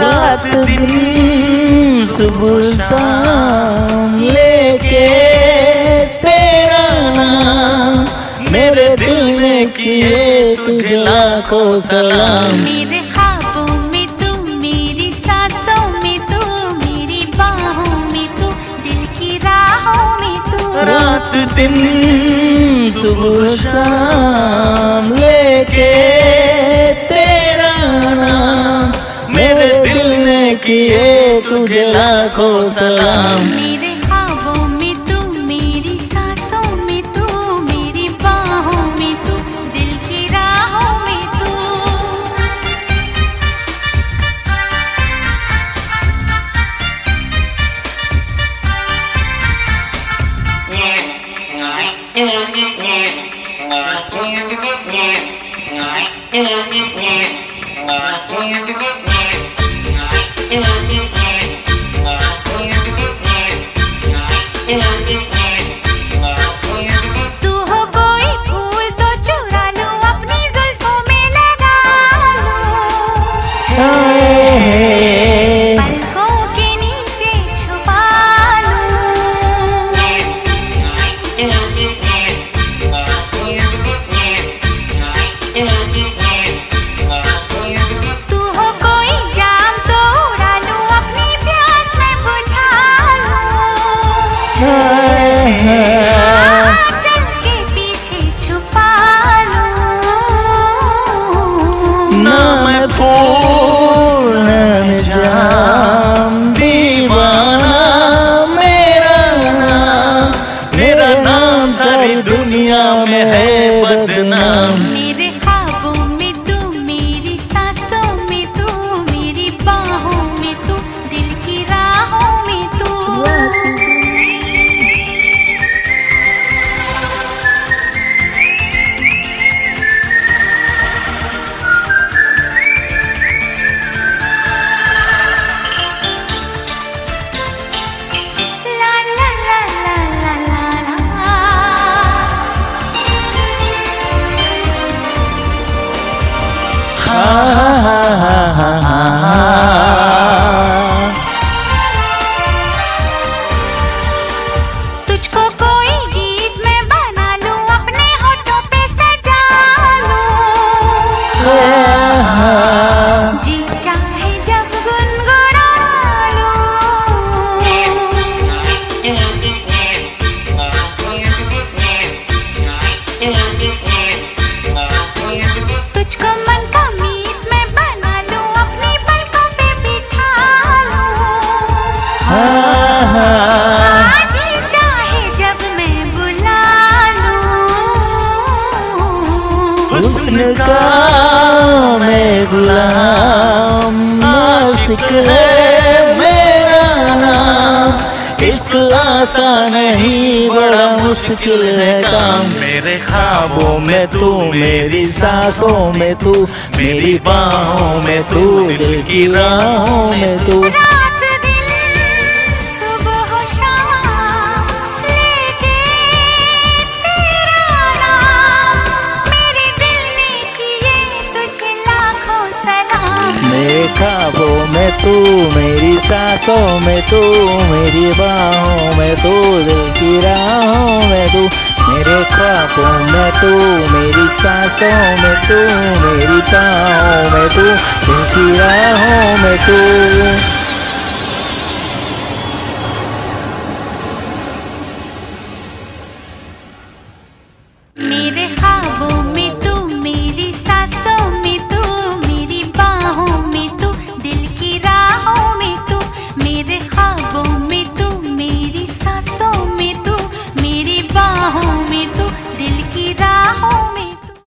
रात दिन सुबह शाम लेके तेरा नाम मेरे दिल ने किए तुझे लाखों सलाम। मेरे ख्वाबों में तू मेरी सांसों में तू मेरी बाहों में तू दिल की राहों में तू। रात दिन सुबह शाम लेके किए तुझे लाखों सलाम। मेरे ख्वाबों में तू मेरी सांसों में तू मेरी बाहों में तू दिल की राहों में तू। तू मैं हा हा हा हा का मैं गुलाम। है मेरा नाम। इश्क नहीं, बड़ा मुश्किल है काम। मेरे ख्वाबों में तू, मेरी सांसों में तू, मेरी बाहों में तू, दिल की राहों में तू। ख्वाबों में तू मेरी सांसों में तू, मेरी बाहों में तू, दिल की राहों में तू, मेरे ख्वाबों में तू, मेरी सांसों में तू, मेरी बाहों में तू, दिल की राहों में तू।